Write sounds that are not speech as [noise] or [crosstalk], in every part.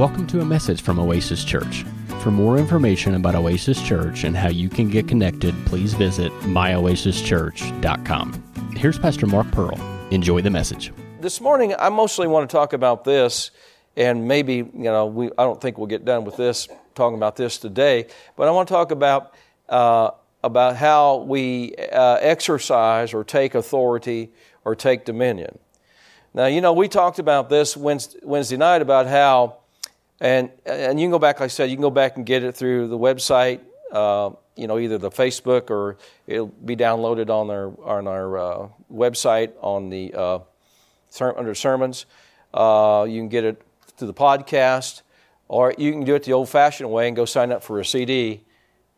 Welcome to a message from Oasis Church. For more information about Oasis Church and how you can get connected, please visit myoasischurch.com. Here's Pastor Mark Pearl. Enjoy the message. This morning, I mostly want to talk about this, and maybe, you know, we, I don't think we'll get done with this, talking about this today, but I want to talk about, uh, about how we uh, exercise or take authority or take dominion. Now, you know, we talked about this Wednesday night about how and, and you can go back, like I said, you can go back and get it through the website, uh, you know, either the Facebook or it'll be downloaded on our, on our uh, website on the, uh, under sermons. Uh, you can get it through the podcast, or you can do it the old fashioned way and go sign up for a CD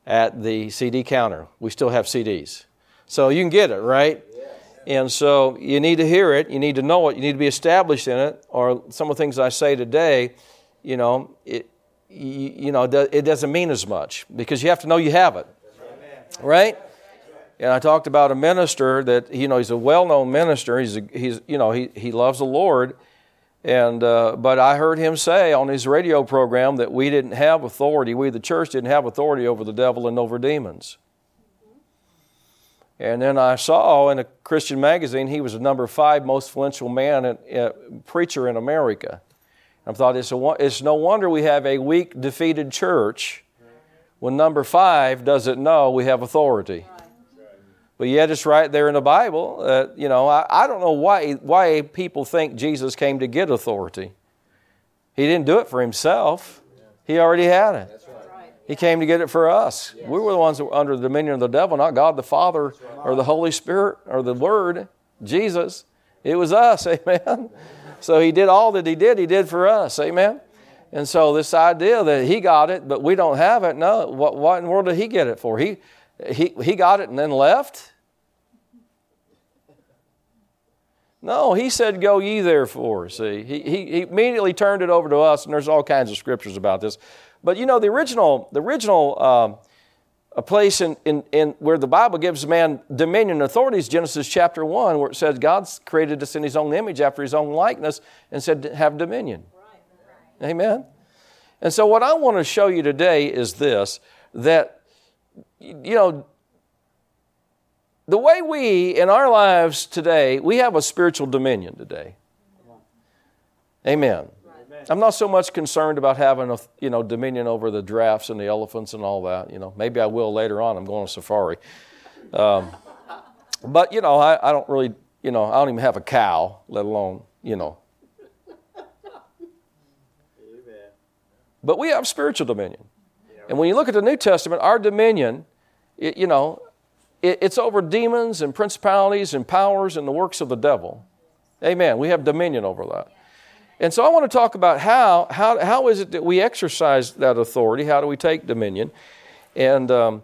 at the CD counter. We still have CDs. So you can get it, right? And so you need to hear it, you need to know it, you need to be established in it, or some of the things I say today you know, it, you, know, it doesn't mean as much because you have to know you have it. Right? And I talked about a minister that, you know, he's a well known minister. He's, a, he's, you know, he, he loves the Lord. And, uh, but I heard him say on his radio program that we didn't have authority, we, the church, didn't have authority over the devil and over demons. And then I saw in a Christian magazine he was the number five most influential man, and, uh, preacher in America. I thought it's, a, it's no wonder we have a weak, defeated church when number five doesn't know we have authority. But yet it's right there in the Bible. Uh, you know, I, I don't know why, why people think Jesus came to get authority. He didn't do it for himself, he already had it. He came to get it for us. We were the ones that were under the dominion of the devil, not God the Father or the Holy Spirit or the Word, Jesus. It was us, [laughs] amen. So he did all that he did, he did for us. Amen? And so this idea that he got it, but we don't have it, no, what, what in the world did he get it for? He, he, he got it and then left? No, he said, Go ye therefore. See, he, he, he immediately turned it over to us, and there's all kinds of scriptures about this. But you know, the original, the original um, a place in, in, in where the Bible gives man dominion and authority is Genesis chapter 1, where it says God's created us in His own image after His own likeness and said, have dominion. Right. Amen? And so, what I want to show you today is this that, you know, the way we, in our lives today, we have a spiritual dominion today. Amen. I'm not so much concerned about having a, you know dominion over the giraffes and the elephants and all that. You know, maybe I will later on. I'm going on safari, um, but you know, I, I don't really, you know, I don't even have a cow, let alone you know. Amen. But we have spiritual dominion, and when you look at the New Testament, our dominion, it, you know, it, it's over demons and principalities and powers and the works of the devil. Amen. We have dominion over that. And so I want to talk about how, how, how is it that we exercise that authority? How do we take dominion? And um,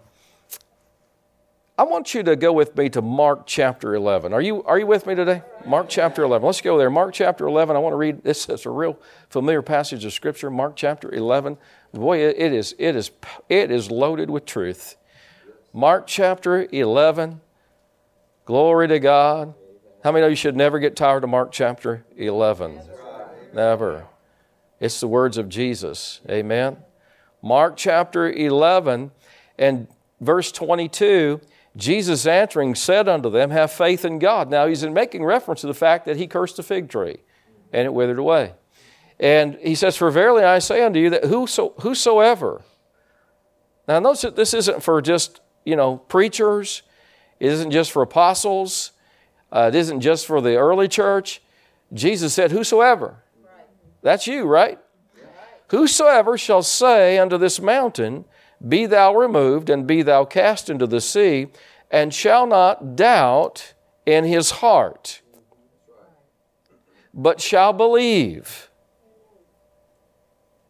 I want you to go with me to Mark chapter 11. Are you, are you with me today? Mark chapter 11. Let's go there. Mark chapter 11. I want to read this. It's a real familiar passage of Scripture. Mark chapter 11. Boy, it is, it is, it is loaded with truth. Mark chapter 11. Glory to God. How many know you should never get tired of Mark chapter 11? Never. It's the words of Jesus. Amen. Mark chapter 11 and verse 22 Jesus answering said unto them, Have faith in God. Now he's making reference to the fact that he cursed the fig tree and it withered away. And he says, For verily I say unto you that whoso, whosoever. Now notice that this isn't for just, you know, preachers, it isn't just for apostles, uh, it isn't just for the early church. Jesus said, Whosoever. That's you, right? Whosoever shall say unto this mountain, Be thou removed, and be thou cast into the sea, and shall not doubt in his heart, but shall believe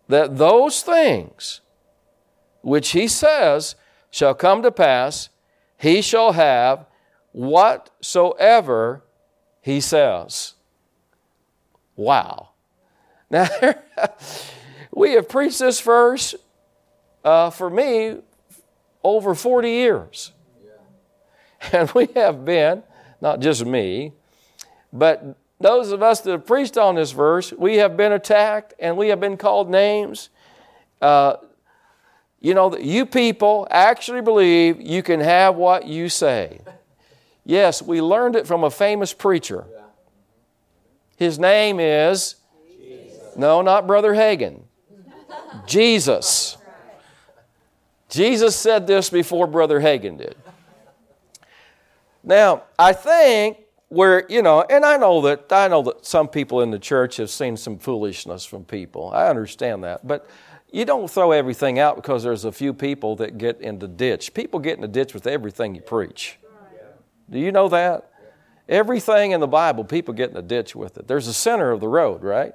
that those things which he says shall come to pass, he shall have whatsoever he says. Wow. Now, [laughs] we have preached this verse uh, for me over 40 years. And we have been, not just me, but those of us that have preached on this verse, we have been attacked and we have been called names. Uh, you know, you people actually believe you can have what you say. Yes, we learned it from a famous preacher. His name is. No, not Brother Hagin, Jesus. Jesus said this before Brother Hagin did. Now, I think where, you know, and I know that I know that some people in the church have seen some foolishness from people. I understand that. But you don't throw everything out because there's a few people that get in the ditch. People get in the ditch with everything you preach. Do you know that? Everything in the Bible, people get in the ditch with it. There's a center of the road, right?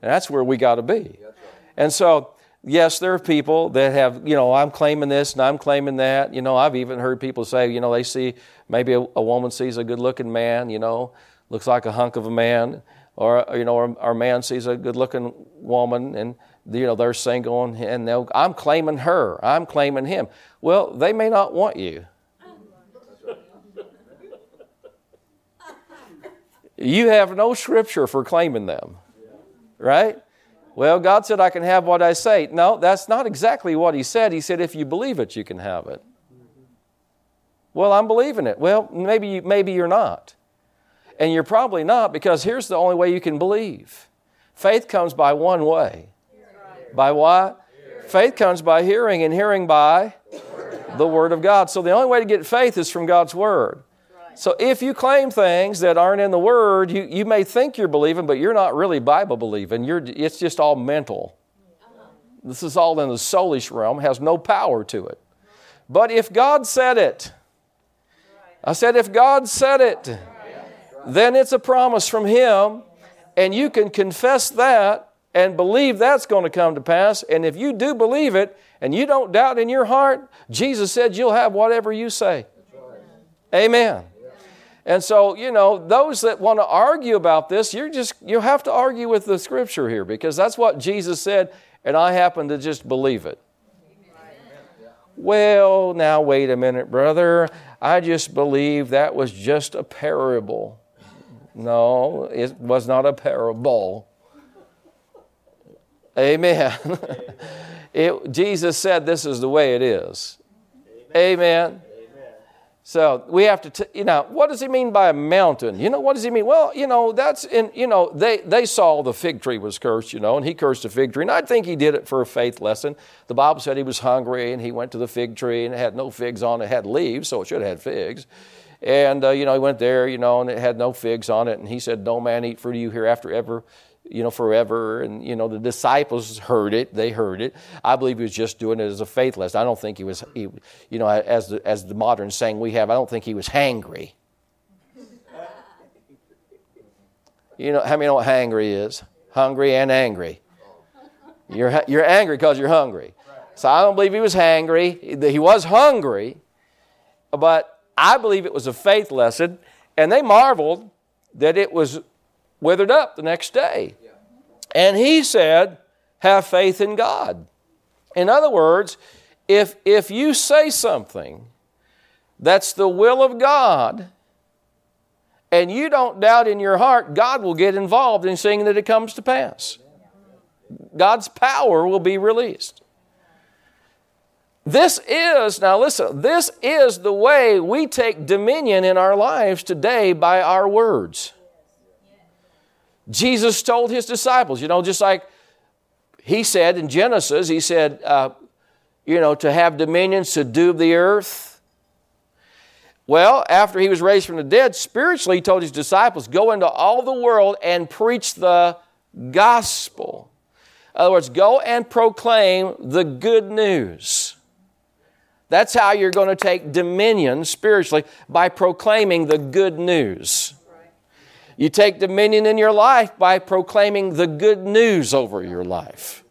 That's where we got to be. And so, yes, there are people that have, you know, I'm claiming this and I'm claiming that. You know, I've even heard people say, you know, they see maybe a, a woman sees a good looking man, you know, looks like a hunk of a man, or, you know, our, man sees a good looking woman and, you know, they're single and, and I'm claiming her, I'm claiming him. Well, they may not want you. You have no scripture for claiming them, right? Well, God said, I can have what I say. No, that's not exactly what He said. He said, if you believe it, you can have it. Well, I'm believing it. Well, maybe, maybe you're not. And you're probably not because here's the only way you can believe faith comes by one way. By what? Faith comes by hearing, and hearing by the Word of God. So the only way to get faith is from God's Word. So if you claim things that aren't in the Word, you, you may think you're believing, but you're not really Bible believing. You're, it's just all mental. This is all in the soulish realm, has no power to it. But if God said it, I said, if God said it, then it's a promise from Him, and you can confess that and believe that's going to come to pass. And if you do believe it and you don't doubt in your heart, Jesus said you'll have whatever you say. Amen. And so, you know, those that want to argue about this, you're just you have to argue with the scripture here because that's what Jesus said, and I happen to just believe it. Well, now wait a minute, brother. I just believe that was just a parable. No, it was not a parable. Amen. [laughs] it, Jesus said this is the way it is. Amen. So we have to, t- you know, what does he mean by a mountain? You know, what does he mean? Well, you know, that's in, you know, they, they saw the fig tree was cursed, you know, and he cursed the fig tree. And I think he did it for a faith lesson. The Bible said he was hungry and he went to the fig tree and it had no figs on it, had leaves, so it should have had figs. And, uh, you know, he went there, you know, and it had no figs on it. And he said, No man eat fruit of you hereafter ever you know, forever. And, you know, the disciples heard it. They heard it. I believe he was just doing it as a faith lesson. I don't think he was, he, you know, as the, as the modern saying we have, I don't think he was hangry. You know, how many know what hangry is? Hungry and angry. You're, you're angry because you're hungry. So I don't believe he was hangry. He was hungry, but I believe it was a faith lesson. And they marveled that it was withered up the next day. And he said, Have faith in God. In other words, if, if you say something that's the will of God, and you don't doubt in your heart, God will get involved in seeing that it comes to pass. God's power will be released. This is, now listen, this is the way we take dominion in our lives today by our words. Jesus told his disciples, you know, just like he said in Genesis, he said, uh, you know, to have dominion, subdue the earth. Well, after he was raised from the dead, spiritually, he told his disciples, go into all the world and preach the gospel. In other words, go and proclaim the good news. That's how you're going to take dominion spiritually by proclaiming the good news. You take dominion in your life by proclaiming the good news over your life.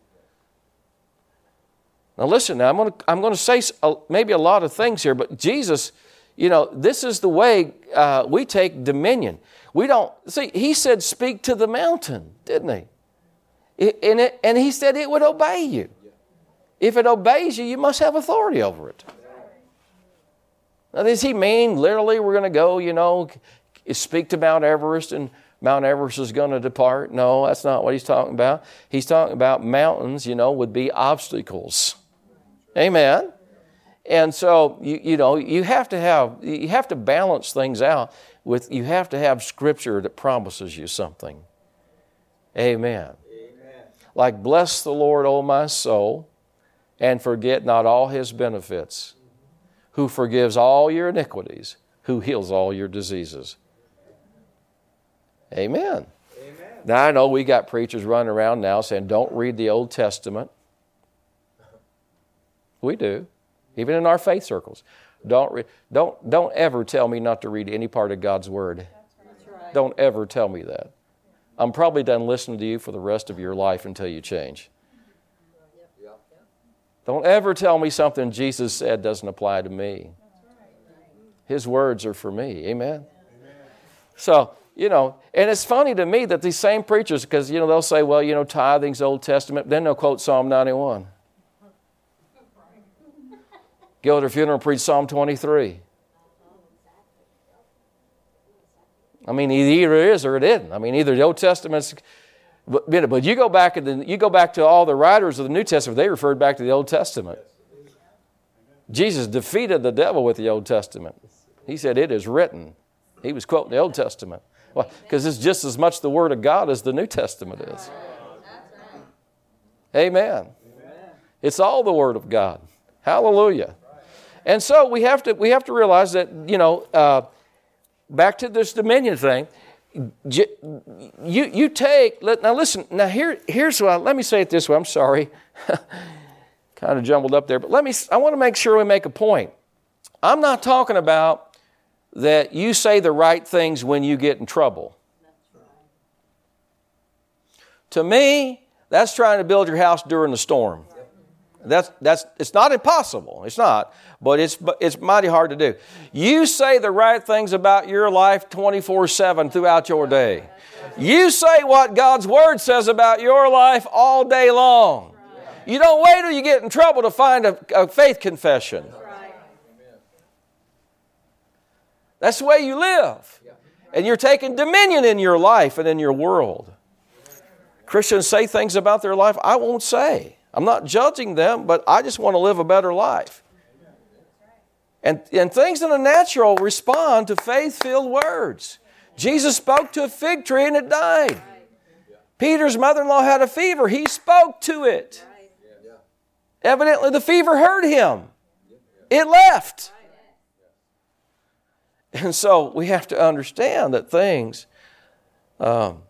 Now, listen, now I'm going to, I'm going to say maybe a lot of things here, but Jesus, you know, this is the way uh, we take dominion. We don't, see, he said, speak to the mountain, didn't he? and, it, and he said it would obey you. If it obeys you, you must have authority over it. Now, does he mean literally we're going to go, you know, speak to Mount Everest and Mount Everest is going to depart. No, that's not what he's talking about. He's talking about mountains, you know, would be obstacles. Amen. And so you, you know you have to have you have to balance things out with you have to have scripture that promises you something. Amen. Amen. Like bless the Lord, O my soul, and forget not all his benefits, who forgives all your iniquities, who heals all your diseases. Amen. Amen. Now I know we got preachers running around now saying, don't read the Old Testament. We do even in our faith circles. Don't, re- don't, don't ever tell me not to read any part of God's Word. Right. Don't ever tell me that. I'm probably done listening to you for the rest of your life until you change. Don't ever tell me something Jesus said doesn't apply to me. His words are for me. Amen? So, you know, and it's funny to me that these same preachers, because, you know, they'll say, well, you know, tithing's Old Testament, then they'll quote Psalm 91. Go to a funeral and preach Psalm 23. I mean, either it is or it isn't. I mean, either the Old Testament's, but, but you go back and you go back to all the writers of the New Testament. They referred back to the Old Testament. Jesus defeated the devil with the Old Testament. He said, "It is written." He was quoting the Old Testament. Because it's just as much the Word of God as the New Testament is. Amen. It's all the Word of God. Hallelujah. And so we have to, we have to realize that, you know, uh, back to this dominion thing, you, you take, now listen, now here, here's what, let me say it this way, I'm sorry. [laughs] kind of jumbled up there, but let me, I want to make sure we make a point. I'm not talking about that you say the right things when you get in trouble. To me, that's trying to build your house during the storm. That's, that's, it's not impossible. It's not, but it's, it's mighty hard to do. You say the right things about your life 24 7 throughout your day. You say what God's Word says about your life all day long. You don't wait till you get in trouble to find a, a faith confession. That's the way you live. And you're taking dominion in your life and in your world. Christians say things about their life I won't say. I'm not judging them, but I just want to live a better life. And, and things in the natural respond to faith filled words. Jesus spoke to a fig tree and it died. Peter's mother in law had a fever. He spoke to it. Evidently, the fever hurt him, it left. And so we have to understand that things. Um,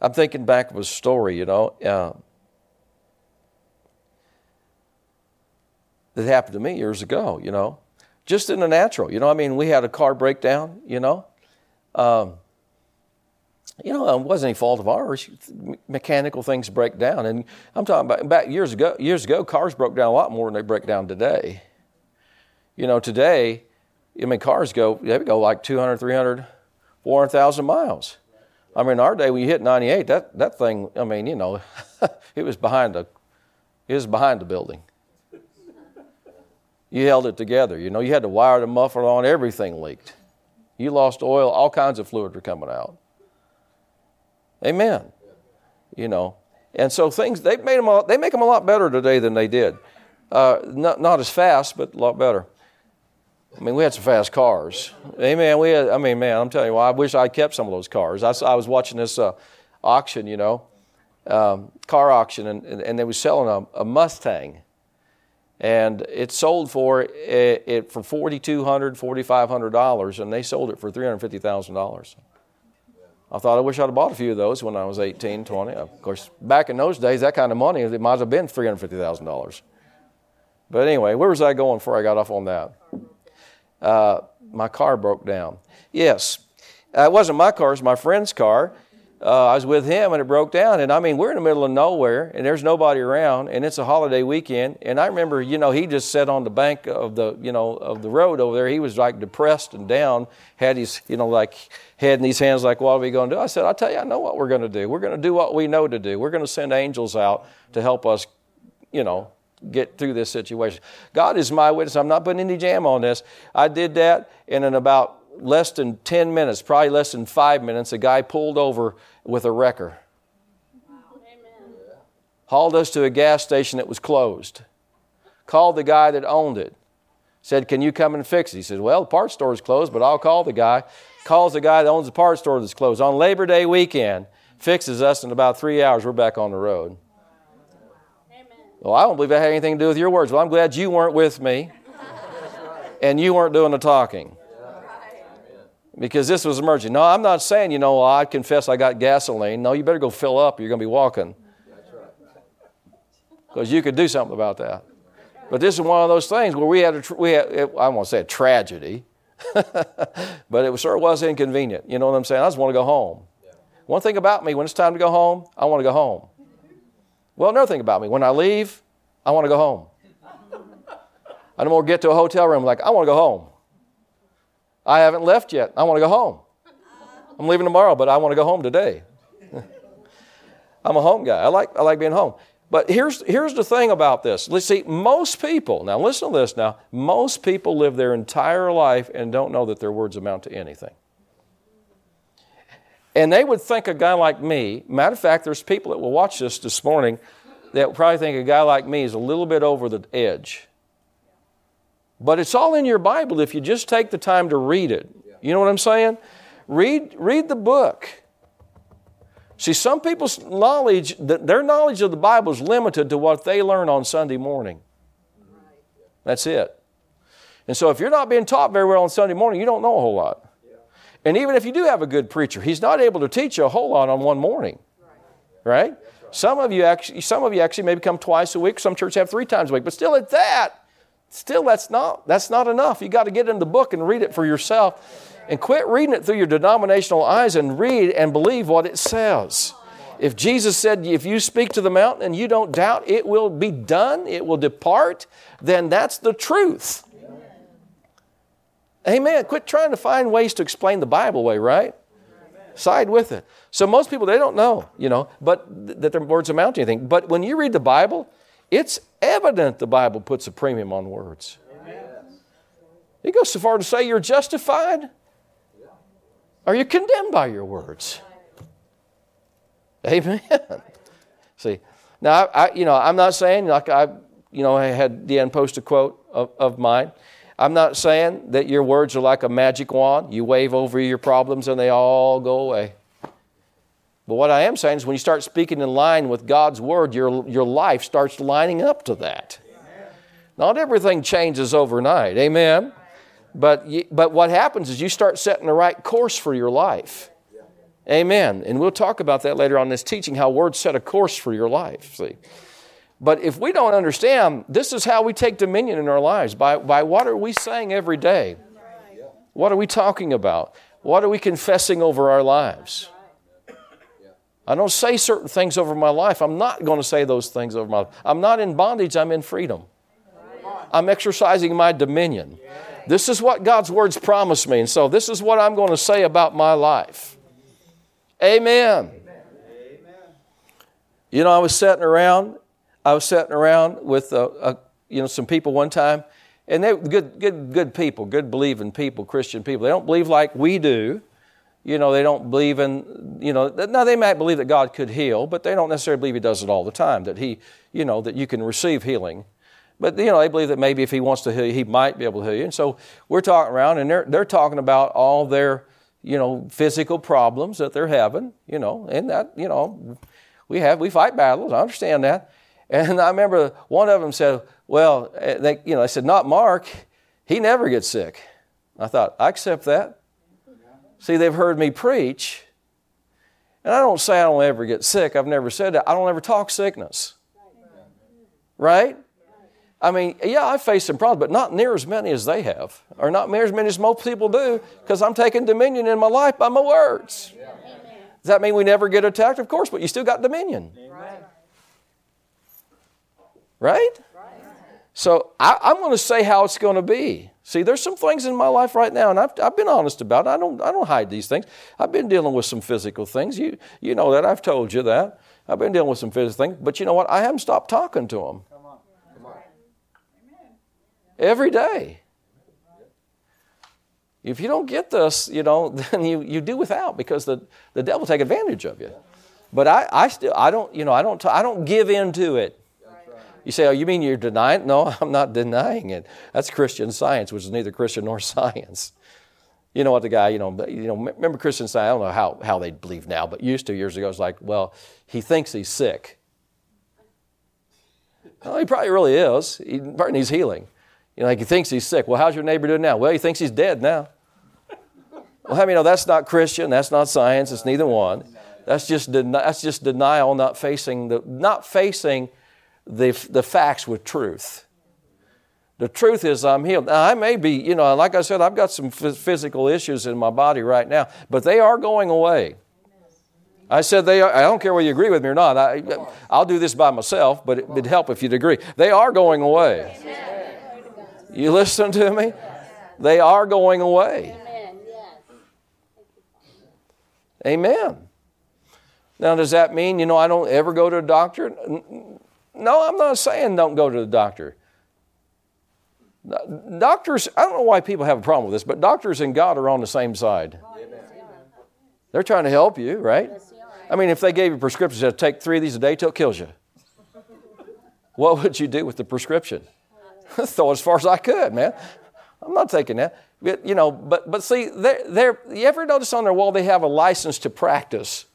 I'm thinking back of a story, you know. Uh, that happened to me years ago, you know, just in the natural. You know, I mean, we had a car breakdown, you know. Um, you know, it wasn't any fault of ours. Mechanical things break down, and I'm talking about back years ago. Years ago, cars broke down a lot more than they break down today. You know, today, I mean, cars go they go like 200, 300, 400,000 miles. I mean, our day when you hit 98, that that thing, I mean, you know, [laughs] it was behind the, it was behind the building you held it together. You know, you had to wire the muffler on, everything leaked. You lost oil, all kinds of fluid were coming out. Amen. You know, and so things they've made them a, they make them a lot better today than they did. Uh, not not as fast, but a lot better. I mean, we had some fast cars. Amen. We had. I mean, man, I'm telling you, well, I wish I kept some of those cars. I, I was watching this uh, auction, you know, um, car auction, and, and, they were selling a, a Mustang and it sold for it, it for $4,200, $4,500, and they sold it for $350,000. I thought I wish I'd have bought a few of those when I was 18, 20. Of course, back in those days, that kind of money, it might have been $350,000. But anyway, where was I going before I got off on that? Uh, my car broke down. Yes, uh, it wasn't my car, it was my friend's car uh, I was with him and it broke down. And I mean, we're in the middle of nowhere and there's nobody around and it's a holiday weekend. And I remember, you know, he just sat on the bank of the, you know, of the road over there. He was like depressed and down, had his, you know, like head in his hands, like, what are we going to do? I said, I'll tell you, I know what we're going to do. We're going to do what we know to do. We're going to send angels out to help us, you know, get through this situation. God is my witness. I'm not putting any jam on this. I did that, and in about less than 10 minutes, probably less than five minutes, a guy pulled over with a wrecker. Hauled us to a gas station that was closed. Called the guy that owned it. Said, Can you come and fix it? He said, Well, the parts store is closed, but I'll call the guy. Calls the guy that owns the parts store that's closed. On Labor Day weekend, fixes us in about three hours, we're back on the road. Well, I don't believe that had anything to do with your words. Well, I'm glad you weren't with me and you weren't doing the talking. Because this was emerging. No, I'm not saying, you know, I confess I got gasoline. No, you better go fill up you're going to be walking. Because you could do something about that. But this is one of those things where we had, a, we had I won't say a tragedy, [laughs] but it sure was inconvenient. You know what I'm saying? I just want to go home. One thing about me, when it's time to go home, I want to go home. Well, another thing about me, when I leave, I want to go home. I don't want to get to a hotel room like, I want to go home. I haven't left yet. I want to go home. I'm leaving tomorrow, but I want to go home today. [laughs] I'm a home guy. I like, I like being home. But here's, here's the thing about this. Let's see, most people, now listen to this now, most people live their entire life and don't know that their words amount to anything. And they would think a guy like me, matter of fact, there's people that will watch this this morning that probably think a guy like me is a little bit over the edge. But it's all in your Bible if you just take the time to read it. You know what I'm saying? Read, read the book. See, some people's knowledge, their knowledge of the Bible is limited to what they learn on Sunday morning. That's it. And so if you're not being taught very well on Sunday morning, you don't know a whole lot. And even if you do have a good preacher, he's not able to teach you a whole lot on one morning. Right? Some of you actually some of you actually maybe come twice a week, some churches have three times a week, but still at that, Still, that's not, that's not enough. You got to get in the book and read it for yourself. And quit reading it through your denominational eyes and read and believe what it says. If Jesus said, if you speak to the mountain and you don't doubt it will be done, it will depart, then that's the truth. Amen. Quit trying to find ways to explain the Bible way, right? Side with it. So most people, they don't know, you know, but th- that their words amount to anything. But when you read the Bible, it's evident the Bible puts a premium on words. He goes so far to say you're justified. Are you condemned by your words? Amen. [laughs] See, now I, I, you know, I'm not saying like I, you know, I had Dan post a quote of, of mine. I'm not saying that your words are like a magic wand. You wave over your problems and they all go away. But what I am saying is when you start speaking in line with God's word, your, your life starts lining up to that. Not everything changes overnight. Amen. But, you, but what happens is you start setting the right course for your life. Amen. And we'll talk about that later on in this teaching, how words set a course for your life. See? But if we don't understand, this is how we take dominion in our lives. By, by what are we saying every day? What are we talking about? What are we confessing over our lives? I don't say certain things over my life. I'm not going to say those things over my life. I'm not in bondage, I'm in freedom. I'm exercising my dominion. This is what God's words promise me. And so this is what I'm going to say about my life. Amen. You know, I was sitting around, I was sitting around with uh, uh, you know some people one time, and they good, good, good people, good believing people, Christian people. They don't believe like we do you know, they don't believe in, you know, now they might believe that God could heal, but they don't necessarily believe He does it all the time, that He, you know, that you can receive healing. But, you know, they believe that maybe if He wants to heal you, He might be able to heal you. And so we're talking around and they're, they're talking about all their, you know, physical problems that they're having, you know, and that, you know, we have, we fight battles, I understand that. And I remember one of them said, well, eh, they, you know, I said, not Mark, he never gets sick. I thought, I accept that. See, they've heard me preach, and I don't say I don't ever get sick. I've never said that. I don't ever talk sickness. Right? I mean, yeah, I face some problems, but not near as many as they have, or not near as many as most people do, because I'm taking dominion in my life by my words. Does that mean we never get attacked? Of course, but you still got dominion. Right? So I, am going to say how it's going to be. See, there's some things in my life right now, and I've, I've been honest about it. I don't, I don't hide these things. I've been dealing with some physical things. You, you know that. I've told you that. I've been dealing with some physical things. But you know what? I haven't stopped talking to them. Come on. Come on. Every day. If you don't get this, you know, [laughs] then you, you do without because the, the devil take advantage of you. But I, I still, I don't, you know, I don't, t- I don't give in to it. You say, oh, you mean you're denying? No, [laughs] I'm not denying it. That's Christian science, which is neither Christian nor [laughs] science. You know what the guy, you know, you know, remember Christian science? I don't know how, how they believe now, but used to years ago, it's like, well, he thinks he's sick. Well, he probably really is. He probably needs healing. You know, like he thinks he's sick. Well, how's your neighbor doing now? Well, he thinks he's dead now. Well, how I many know that's not Christian? That's not science. It's neither one. That's just den- that's just denial, not facing the not facing the the facts with truth. The truth is, I'm healed. Now, I may be, you know, like I said, I've got some physical issues in my body right now, but they are going away. I said they are, I don't care whether you agree with me or not. I, I'll do this by myself, but it would help if you'd agree. They are going away. You listen to me? They are going away. Amen. Now, does that mean, you know, I don't ever go to a doctor? No, I'm not saying don't go to the doctor. Doctors, I don't know why people have a problem with this, but doctors and God are on the same side. They're trying to help you, right? I mean, if they gave you a prescription that take three of these a day till it kills you, what would you do with the prescription? [laughs] Throw as far as I could, man. I'm not taking that. But, you know, but, but see, they're, they're, you ever notice on their wall they have a license to practice?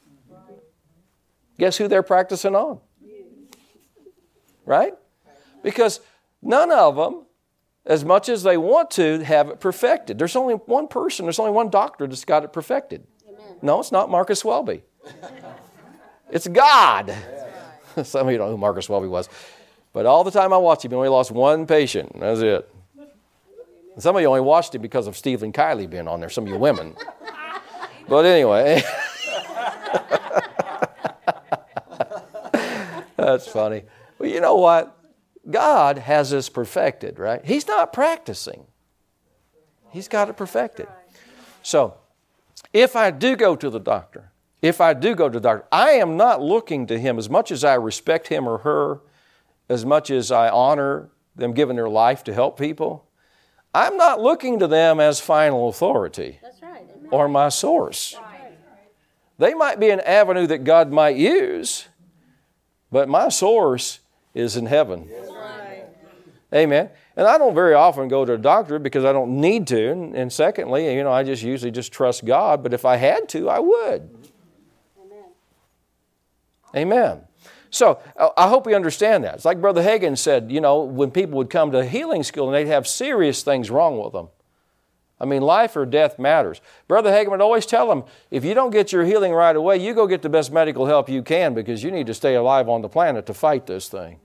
Guess who they're practicing on? Right? Because none of them as much as they want to have it perfected. There's only one person, there's only one doctor that's got it perfected. Amen. No, it's not Marcus Welby. it's God. [laughs] Some of you don't know who Marcus Welby was. But all the time I watched him, he only lost one patient. That's it. And some of you only watched him because of Stephen Kiley being on there, some of you women. [laughs] But anyway. [laughs] That's funny. Well, you know what? God has this perfected, right? He's not practicing, He's got it perfected. So, if I do go to the doctor, if I do go to the doctor, I am not looking to him as much as I respect him or her, as much as I honor them giving their life to help people. I'm not looking to them as final authority right. or my source. Right. They might be an avenue that God might use, but my source is in heaven. Amen. And I don't very often go to a doctor because I don't need to. And, and, secondly, you know, I just usually just trust God. But if I had to, I would. Amen. Amen. So I hope we understand that. It's like Brother Hagin said, you know, when people would come to healing school and they'd have serious things wrong with them. I mean, life or death matters. Brother Hagin would always tell them, if you don't get your healing right away, you go get the best medical help you can because you need to stay alive on the planet to fight this thing.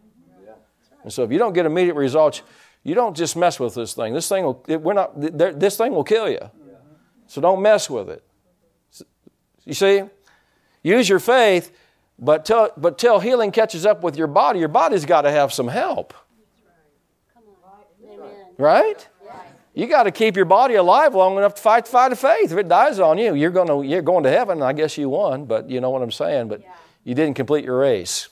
And so if you don't get immediate results, you don't just mess with this thing. This thing will, we're not, this thing will kill you. So don't mess with it. You see? Use your faith, but till, but till healing catches up with your body, your body's got to have some help. Right? You got to keep your body alive long enough to fight the fight of faith. If it dies on you, you're going to you're going to heaven. I guess you won, but you know what I'm saying. But you didn't complete your race.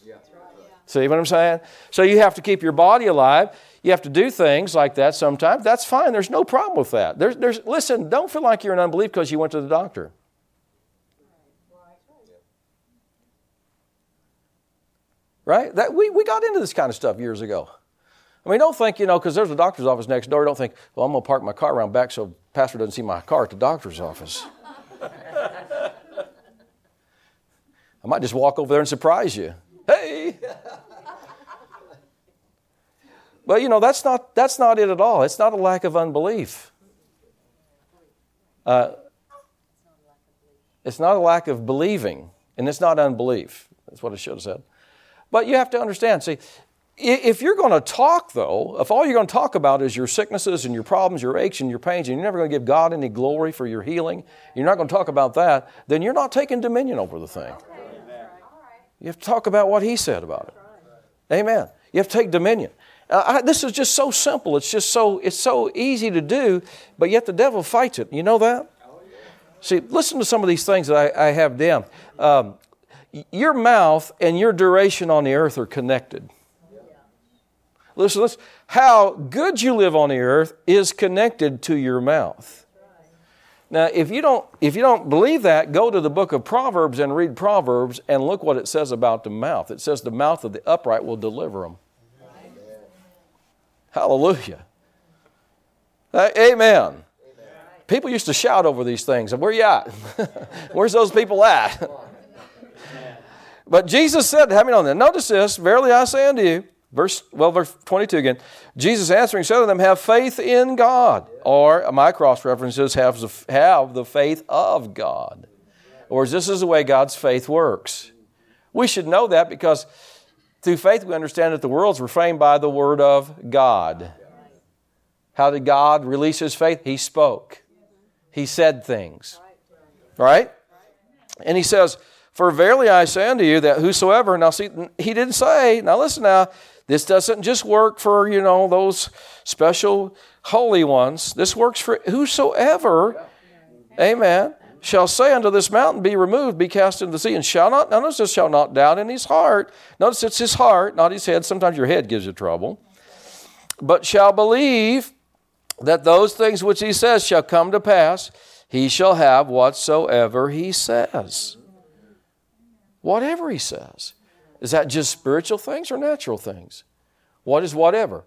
See what I'm saying? So you have to keep your body alive. You have to do things like that sometimes. That's fine. There's no problem with that. There's, there's, listen, don't feel like you're an unbelief because you went to the doctor. Right? That, we, we got into this kind of stuff years ago. I mean, don't think, you know, because there's a doctor's office next door, don't think, well, I'm going to park my car around back so pastor doesn't see my car at the doctor's office. [laughs] I might just walk over there and surprise you. Hey! [laughs] But you know, that's not, that's not it at all. It's not a lack of unbelief. Uh, it's not a lack of believing, and it's not unbelief. That's what I should have said. But you have to understand, see, if you're going to talk, though, if all you're going to talk about is your sicknesses and your problems, your aches and your pains, and you're never going to give God any glory for your healing, you're not going to talk about that, then you're not taking dominion over the thing. You have to talk about what he said about it. Amen. You have to take dominion. Uh, I, this is just so simple. It's just so it's so easy to do, but yet the devil fights it. You know that? See, listen to some of these things that I, I have down. Um, your mouth and your duration on the earth are connected. Listen, listen, how good you live on the earth is connected to your mouth. Now, if you don't if you don't believe that, go to the book of Proverbs and read Proverbs and look what it says about the mouth. It says the mouth of the upright will deliver them. Hallelujah. Uh, amen. People used to shout over these things. Where you at? [laughs] Where's those people at? [laughs] but Jesus said, have me on that. Notice this, verily I say unto you, Verse, well, verse 22 again. Jesus answering said to them, Have faith in God. Or my cross references have the, have the faith of God. Or this is the way God's faith works. We should know that because through faith we understand that the worlds were framed by the Word of God. How did God release His faith? He spoke, He said things. Right? And He says, For verily I say unto you that whosoever, now see, He didn't say, now listen now, this doesn't just work for, you know, those special holy ones. This works for whosoever, amen, shall say unto this mountain, Be removed, be cast into the sea, and shall not, notice this, shall not doubt in his heart. Notice it's his heart, not his head. Sometimes your head gives you trouble. But shall believe that those things which he says shall come to pass, he shall have whatsoever he says. Whatever he says. Is that just spiritual things or natural things? What is whatever?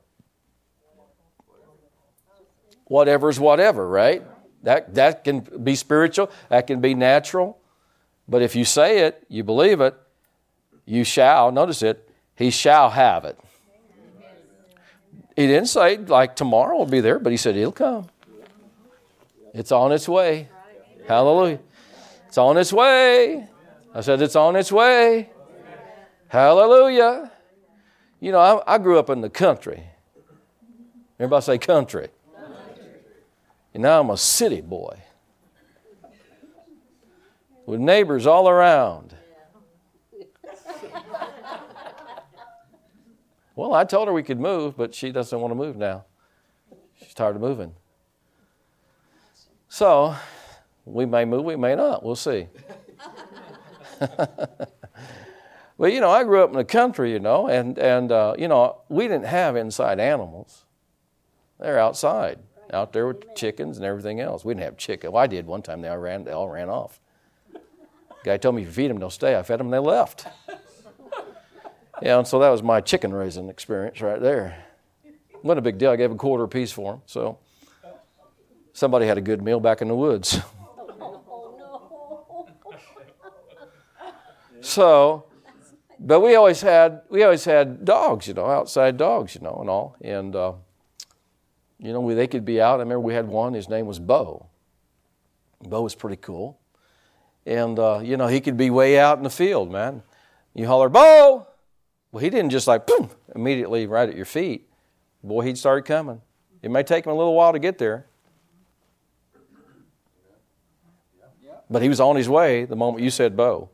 Whatever is whatever, right? That, that can be spiritual, that can be natural. But if you say it, you believe it, you shall, notice it, he shall have it. He didn't say like tomorrow will be there, but he said it'll come. It's on its way. Hallelujah. It's on its way. I said it's on its way. Hallelujah. You know, I, I grew up in the country. Everybody say country. And now I'm a city boy with neighbors all around. well, I told her we could move, but she doesn't want to move now. She's tired of moving. So, we may move, we may not. We'll see. [laughs] Well, you know, I grew up in the country, you know, and, and uh, you know, we didn't have inside animals. They're outside, out there with chickens and everything else. We didn't have chicken. Well, I did one time. They all ran, they all ran off. guy told me if you feed them, they'll stay. I fed them, they left. [laughs] yeah, and so that was my chicken raising experience right there. Wasn't a big deal. I gave a quarter apiece for them. So somebody had a good meal back in the woods. [laughs] [laughs] so but we always had we always had dogs, you know, outside dogs, you know, and all. And uh, you know, we, they could be out. I remember we had one. His name was Bo. Bo was pretty cool, and uh, you know, he could be way out in the field, man. You holler, Bo. Well, he didn't just like boom immediately right at your feet. Boy, he'd start coming. It may take him a little while to get there. But he was on his way the moment you said Bo.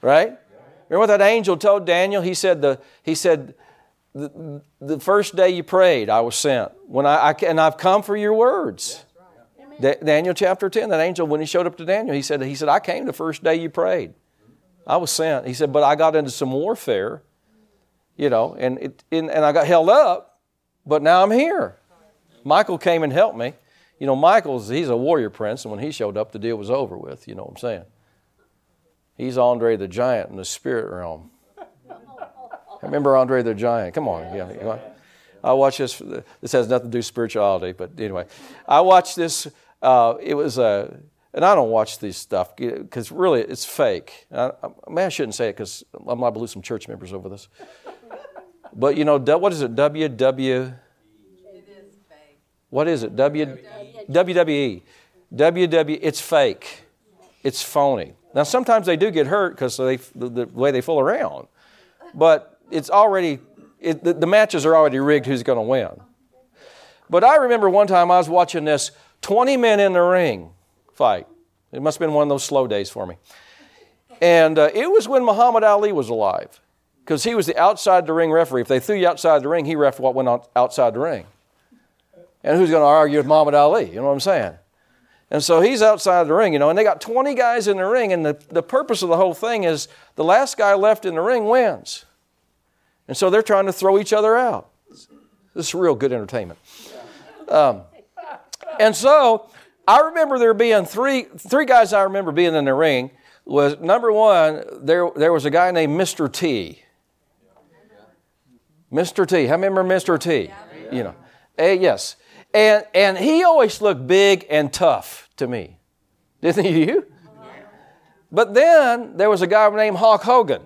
Right? Remember what that angel told Daniel? He said, the, he said the, the first day you prayed, I was sent. When I, I and I've come for your words. Right. Daniel chapter 10, that angel, when he showed up to Daniel, he said, he said, I came the first day you prayed. I was sent. He said, but I got into some warfare, you know, and, it, and, and I got held up, but now I'm here. Michael came and helped me. You know, Michael's, he's a warrior prince, and when he showed up, the deal was over with, you know what I'm saying? He's Andre the Giant in the spirit realm. [laughs] Remember Andre the Giant? Come on. Yeah, I watch this. This has nothing to do with spirituality, but anyway, I watched this. Uh, it was a, and I don't watch these stuff because really it's fake. I, I, mean, I shouldn't say it because I'm liable to lose some church members over this. But you know, what is it? W W. It is fake. What is it? W WWE. WWE. It's fake. It's phony. Now, sometimes they do get hurt because the, the way they fool around, but it's already, it, the, the matches are already rigged who's going to win. But I remember one time I was watching this 20 men in the ring fight. It must have been one of those slow days for me. And uh, it was when Muhammad Ali was alive because he was the outside the ring referee. If they threw you outside the ring, he ref what went on outside the ring. And who's going to argue with Muhammad Ali? You know what I'm saying? And so he's outside the ring, you know, and they got 20 guys in the ring, and the, the purpose of the whole thing is the last guy left in the ring wins. And so they're trying to throw each other out. This is real good entertainment. Um, and so I remember there being three three guys I remember being in the ring. Was number one, there there was a guy named Mr. T. Mr. T. How many remember Mr. T? You know. Uh, yes. And and he always looked big and tough to me. Didn't he? you? But then there was a guy named Hulk Hogan.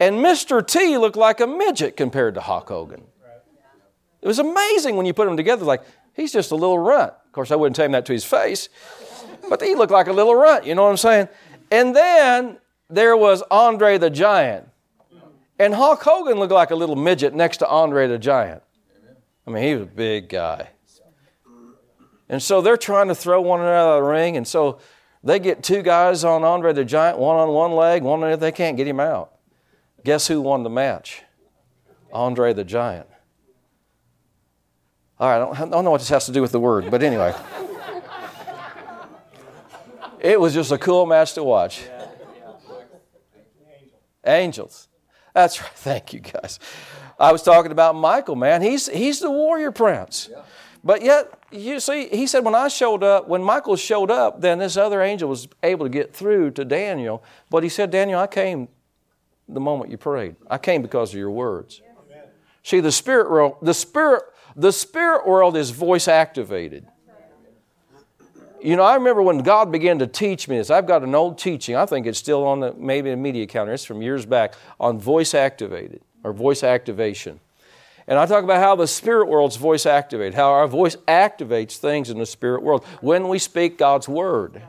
And Mr. T looked like a midget compared to Hulk Hogan. It was amazing when you put them together, like, he's just a little runt. Of course, I wouldn't tell him that to his face, but he looked like a little runt, you know what I'm saying? And then there was Andre the Giant. And Hulk Hogan looked like a little midget next to Andre the Giant. I mean, he was a big guy. And so they're trying to throw one another out of the ring, and so they get two guys on Andre the Giant, one on one leg, one on the other. They can't get him out. Guess who won the match? Andre the Giant. All right, I don't, I don't know what this has to do with the word, but anyway. [laughs] it was just a cool match to watch. Angels. That's right. Thank you, guys. I was talking about Michael, man. He's, he's the warrior prince. But yet, you see, he said, when I showed up, when Michael showed up, then this other angel was able to get through to Daniel. But he said, Daniel, I came the moment you prayed. I came because of your words. Amen. See, the spirit world, the spirit, the spirit world is voice activated. You know, I remember when God began to teach me this. I've got an old teaching. I think it's still on the maybe a media counter. It's from years back on voice activated or voice activation. And I talk about how the spirit world's voice activated, how our voice activates things in the spirit world when we speak God's word.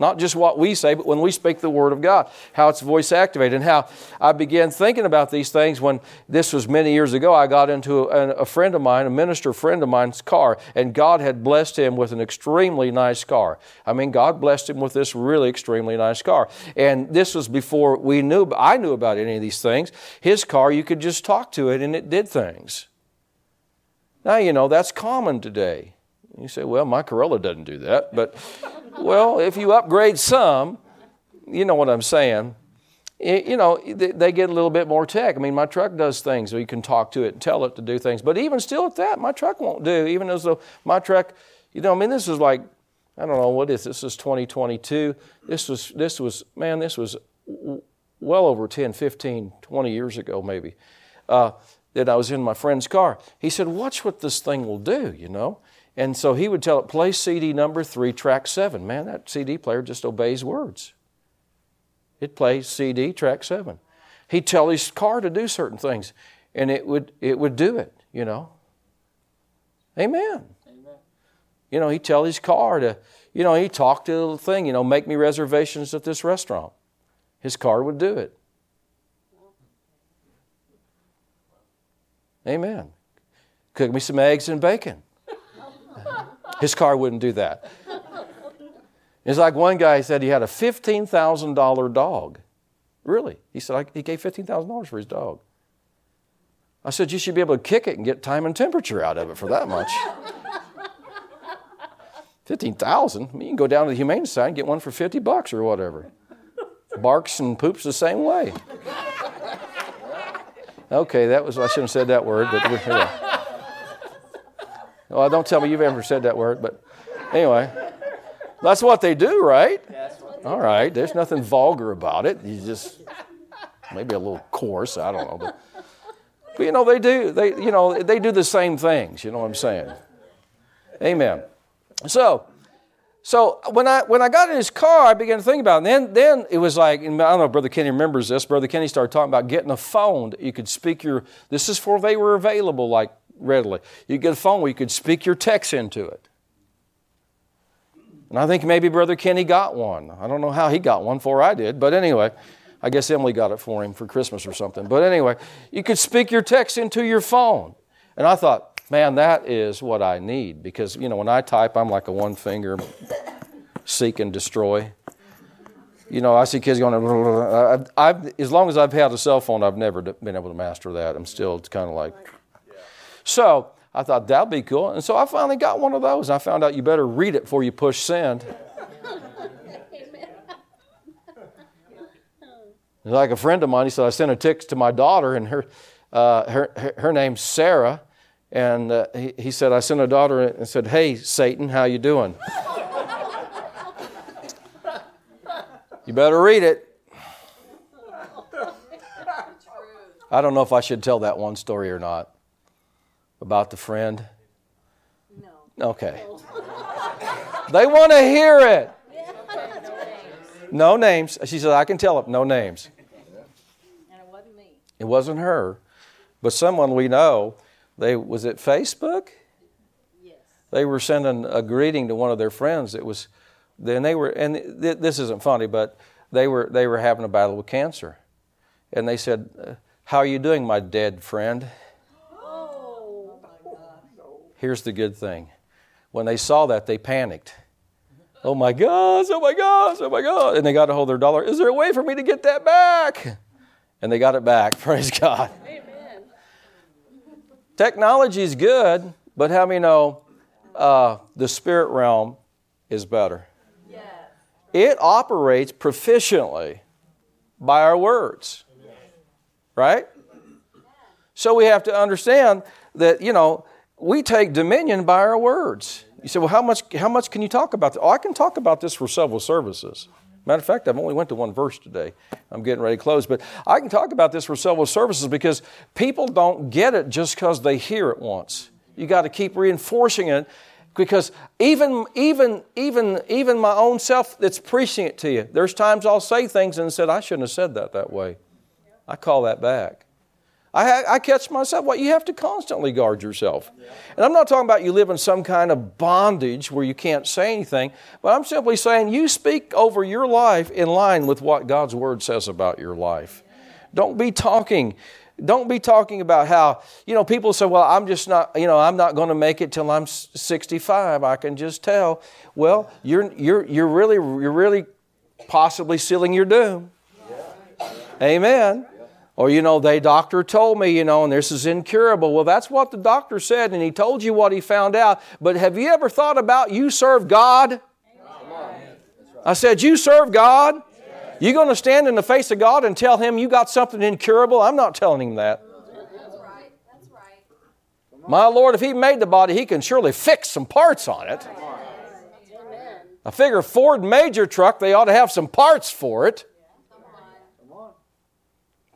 Not just what we say, but when we speak the Word of God, how it's voice activated. And how I began thinking about these things when this was many years ago. I got into a, a friend of mine, a minister friend of mine's car, and God had blessed him with an extremely nice car. I mean, God blessed him with this really extremely nice car. And this was before we knew, I knew about any of these things. His car, you could just talk to it and it did things. Now, you know, that's common today. You say, well, my Corolla doesn't do that. But, well, if you upgrade some, you know what I'm saying. You know, they get a little bit more tech. I mean, my truck does things, you can talk to it and tell it to do things. But even still at that, my truck won't do. Even as though my truck, you know, I mean, this is like, I don't know what is this is 2022. This was this was man, this was well over 10, 15, 20 years ago maybe. Uh, that I was in my friend's car. He said, "Watch what this thing will do," you know. And so he would tell it, play CD number three, track seven. Man, that CD player just obeys words. It plays CD, track seven. He'd tell his car to do certain things, and it would, it would do it, you know. Amen. Amen. You know, he'd tell his car to, you know, he'd talk to the little thing, you know, make me reservations at this restaurant. His car would do it. Amen. Cook me some eggs and bacon. His car wouldn't do that. It's like one guy said he had a $15,000 dog. Really? He said he gave $15,000 for his dog. I said, You should be able to kick it and get time and temperature out of it for that much. 15,000? I mean, you can go down to the Humane Society and get one for 50 bucks or whatever. Barks and poops the same way. Okay, that was, I shouldn't have said that word, but. Well, don't tell me you've ever said that word, but anyway, that's what they do, right? All right, there's nothing vulgar about it. You just maybe a little coarse, I don't know, but, but you know they do. They you know they do the same things. You know what I'm saying? Amen. So. So when I when I got in his car, I began to think about it. And then then it was like I don't know if Brother Kenny remembers this. Brother Kenny started talking about getting a phone that you could speak your. This is for they were available like readily. You get a phone where you could speak your text into it. And I think maybe Brother Kenny got one. I don't know how he got one before I did, but anyway, I guess Emily got it for him for Christmas or something. But anyway, you could speak your text into your phone. And I thought, man, that is what I need because, you know, when I type, I'm like a one finger seek and destroy. You know, I see kids going, I've, I've, as long as I've had a cell phone, I've never been able to master that. I'm still kind of like, so I thought that'd be cool. And so I finally got one of those. I found out you better read it before you push send. [laughs] like a friend of mine, he said, I sent a text to my daughter, and her, uh, her, her, name's Sarah. And uh, he, he said, I sent a daughter and said, Hey, Satan, how you doing? you better read it. I don't know if I should tell that one story or not about the friend. No. Okay. [laughs] they want to hear it. No names. She said, I can tell it. No names. And it wasn't me. It wasn't her, but someone we know. They was it Facebook? Yes. They were sending a greeting to one of their friends. It was then they were and th- this isn't funny, but they were they were having a battle with cancer, and they said, uh, "How are you doing, my dead friend?" Here's the good thing: when they saw that, they panicked. Oh my gosh! Oh my gosh! Oh my God! And they got a hold of their dollar. Is there a way for me to get that back? And they got it back. [laughs] Praise God. Amen. Technology is good, but how many know uh, the spirit realm is better? Yes. It operates proficiently by our words, right? So we have to understand that you know we take dominion by our words. You say, well, how much? How much can you talk about this? Oh, I can talk about this for several services. Matter of fact, I've only went to one verse today. I'm getting ready to close, but I can talk about this for several services because people don't get it just because they hear it once. You got to keep reinforcing it because even even even even my own self that's preaching it to you. There's times I'll say things and said I shouldn't have said that that way. I call that back. I, I catch myself. What you have to constantly guard yourself, and I'm not talking about you live in some kind of bondage where you can't say anything. But I'm simply saying you speak over your life in line with what God's Word says about your life. Don't be talking. Don't be talking about how you know people say, "Well, I'm just not. You know, I'm not going to make it till I'm 65. I can just tell." Well, you're you're you're really you're really possibly sealing your doom. Amen. Or, you know, they doctor told me, you know, and this is incurable. Well, that's what the doctor said, and he told you what he found out. But have you ever thought about you serve God? I said, You serve God? You going to stand in the face of God and tell him you got something incurable? I'm not telling him that. That's right. That's right. My Lord, if he made the body, he can surely fix some parts on it. I figure Ford major truck, they ought to have some parts for it.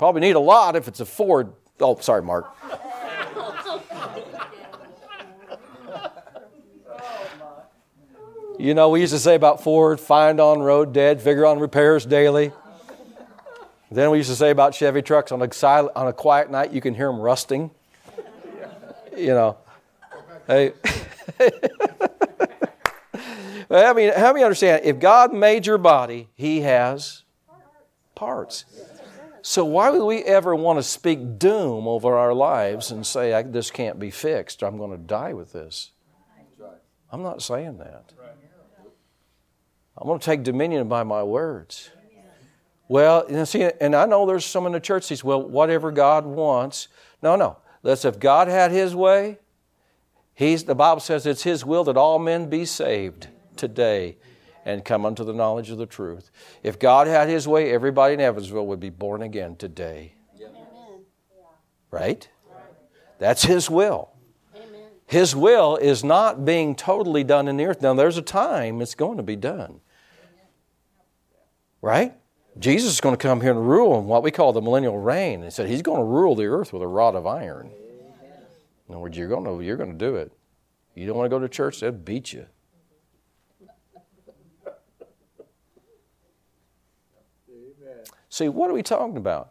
Probably need a lot if it's a Ford. Oh, sorry, Mark. [laughs] You know, we used to say about Ford, find on road dead, figure on repairs daily. Then we used to say about Chevy trucks on a, silent, on a quiet night, you can hear them rusting. You know, hey. [laughs] Well, Have me, have me understand, if God made your body, He has parts. So why would we ever want to speak doom over our lives and say, this can't be fixed, I'm going to die with this? I'm not saying that. I'm going to take dominion by my words. Well, know, see, and I know there's some in the church says, well, whatever God wants. No, no. Let's, if God had His way, He's, the Bible says it's His will that all men be saved today and come unto the knowledge of the truth. If God had His way, everybody in Evansville would be born again today. Right? That's His will. His will is not being totally done in the earth. Now, there's a time it's going to be done. Right? Jesus is going to come here and rule in what we call the millennial reign. He said he's going to rule the earth with a rod of iron. In other words, you're going to, you're going to do it. You don't want to go to church, they'll beat you. See, what are we talking about?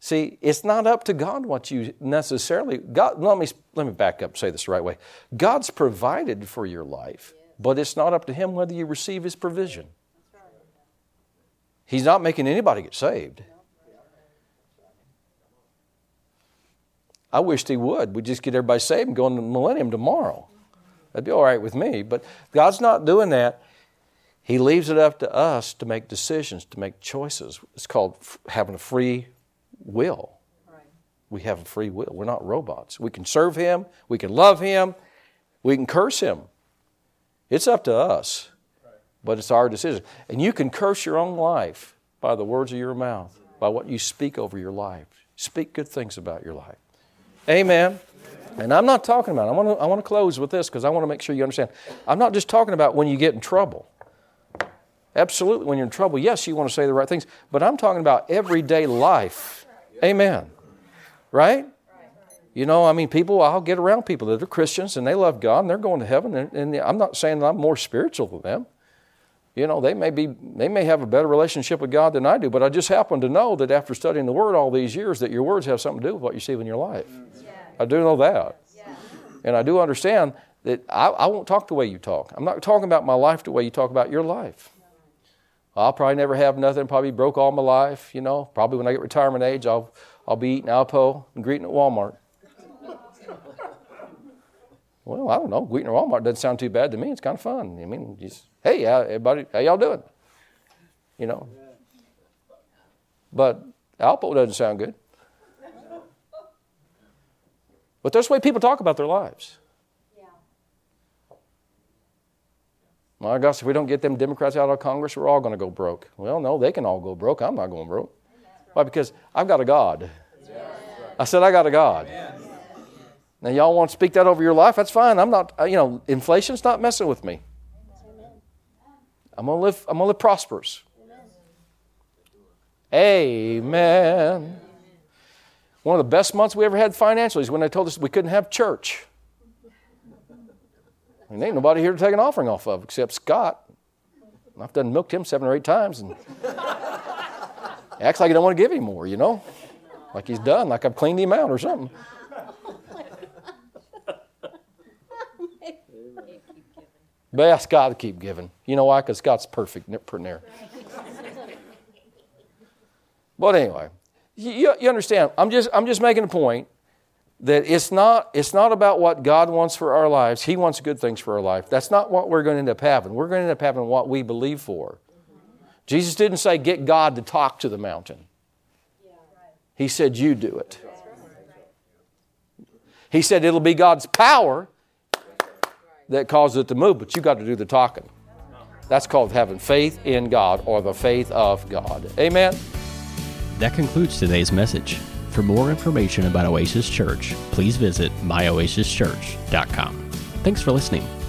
See, it's not up to God what you necessarily God let me let me back up say this the right way. God's provided for your life, but it's not up to him whether you receive his provision. He's not making anybody get saved. I wished he would. We'd just get everybody saved and go into the millennium tomorrow. That'd be all right with me. But God's not doing that. He leaves it up to us to make decisions, to make choices. It's called f- having a free will. Right. We have a free will. We're not robots. We can serve Him, we can love Him, we can curse Him. It's up to us, but it's our decision. And you can curse your own life by the words of your mouth, by what you speak over your life. Speak good things about your life. Amen. And I'm not talking about, I want to, I want to close with this because I want to make sure you understand. I'm not just talking about when you get in trouble. Absolutely, when you're in trouble, yes, you want to say the right things, but I'm talking about everyday life. Amen. Right? You know, I mean, people, I'll get around people that are Christians and they love God and they're going to heaven, and, and I'm not saying that I'm more spiritual than them. You know, they may be, they may have a better relationship with God than I do, but I just happen to know that after studying the Word all these years, that your words have something to do with what you see in your life. Yeah. I do know that. Yeah. And I do understand that I, I won't talk the way you talk. I'm not talking about my life the way you talk about your life. I'll probably never have nothing, probably broke all my life, you know. Probably when I get retirement age, I'll, I'll be eating Alpo and greeting at Walmart. well, I don't know. Greeting at Walmart doesn't sound too bad to me. It's kind of fun. I mean, just, hey, everybody, how y'all doing? You know. But Alpo doesn't sound good. But that's the way people talk about their lives. My gosh, if we don't get them Democrats out of Congress, we're all going to go broke. Well, no, they can all go broke. I'm not going broke. Why? Because I've got a God. I said, I got a God. Now, y'all want to speak that over your life? That's fine. I'm not, uh, you know, inflation's not messing with me. I'm going to live, I'm going to live prosperous. Amen. One of the best months we ever had financially is when they told us we couldn't have church. And ain't nobody here to take an offering off of except Scott. I've done milked him seven or eight times and [laughs] acts like he don't want to give him more, you know? Like he's done, like I've cleaned him out or something. But ask God to keep giving. You know why? Because God's perfect per near. but anyway, you, you understand, I'm just, I'm just making a point that it's not, it's not about what God wants for our lives. He wants good things for our life. That's not what we're going to end up having. We're going to end up having what we believe for. Jesus didn't say, get God to talk to the mountain. He said, you do it. He said, it'll be God's power that causes it to move, but you got to do the talking. That's called having faith in God or the faith of God. Amen. That concludes today's message. For more information about Oasis Church, please visit myoasischurch.com. Thanks for listening.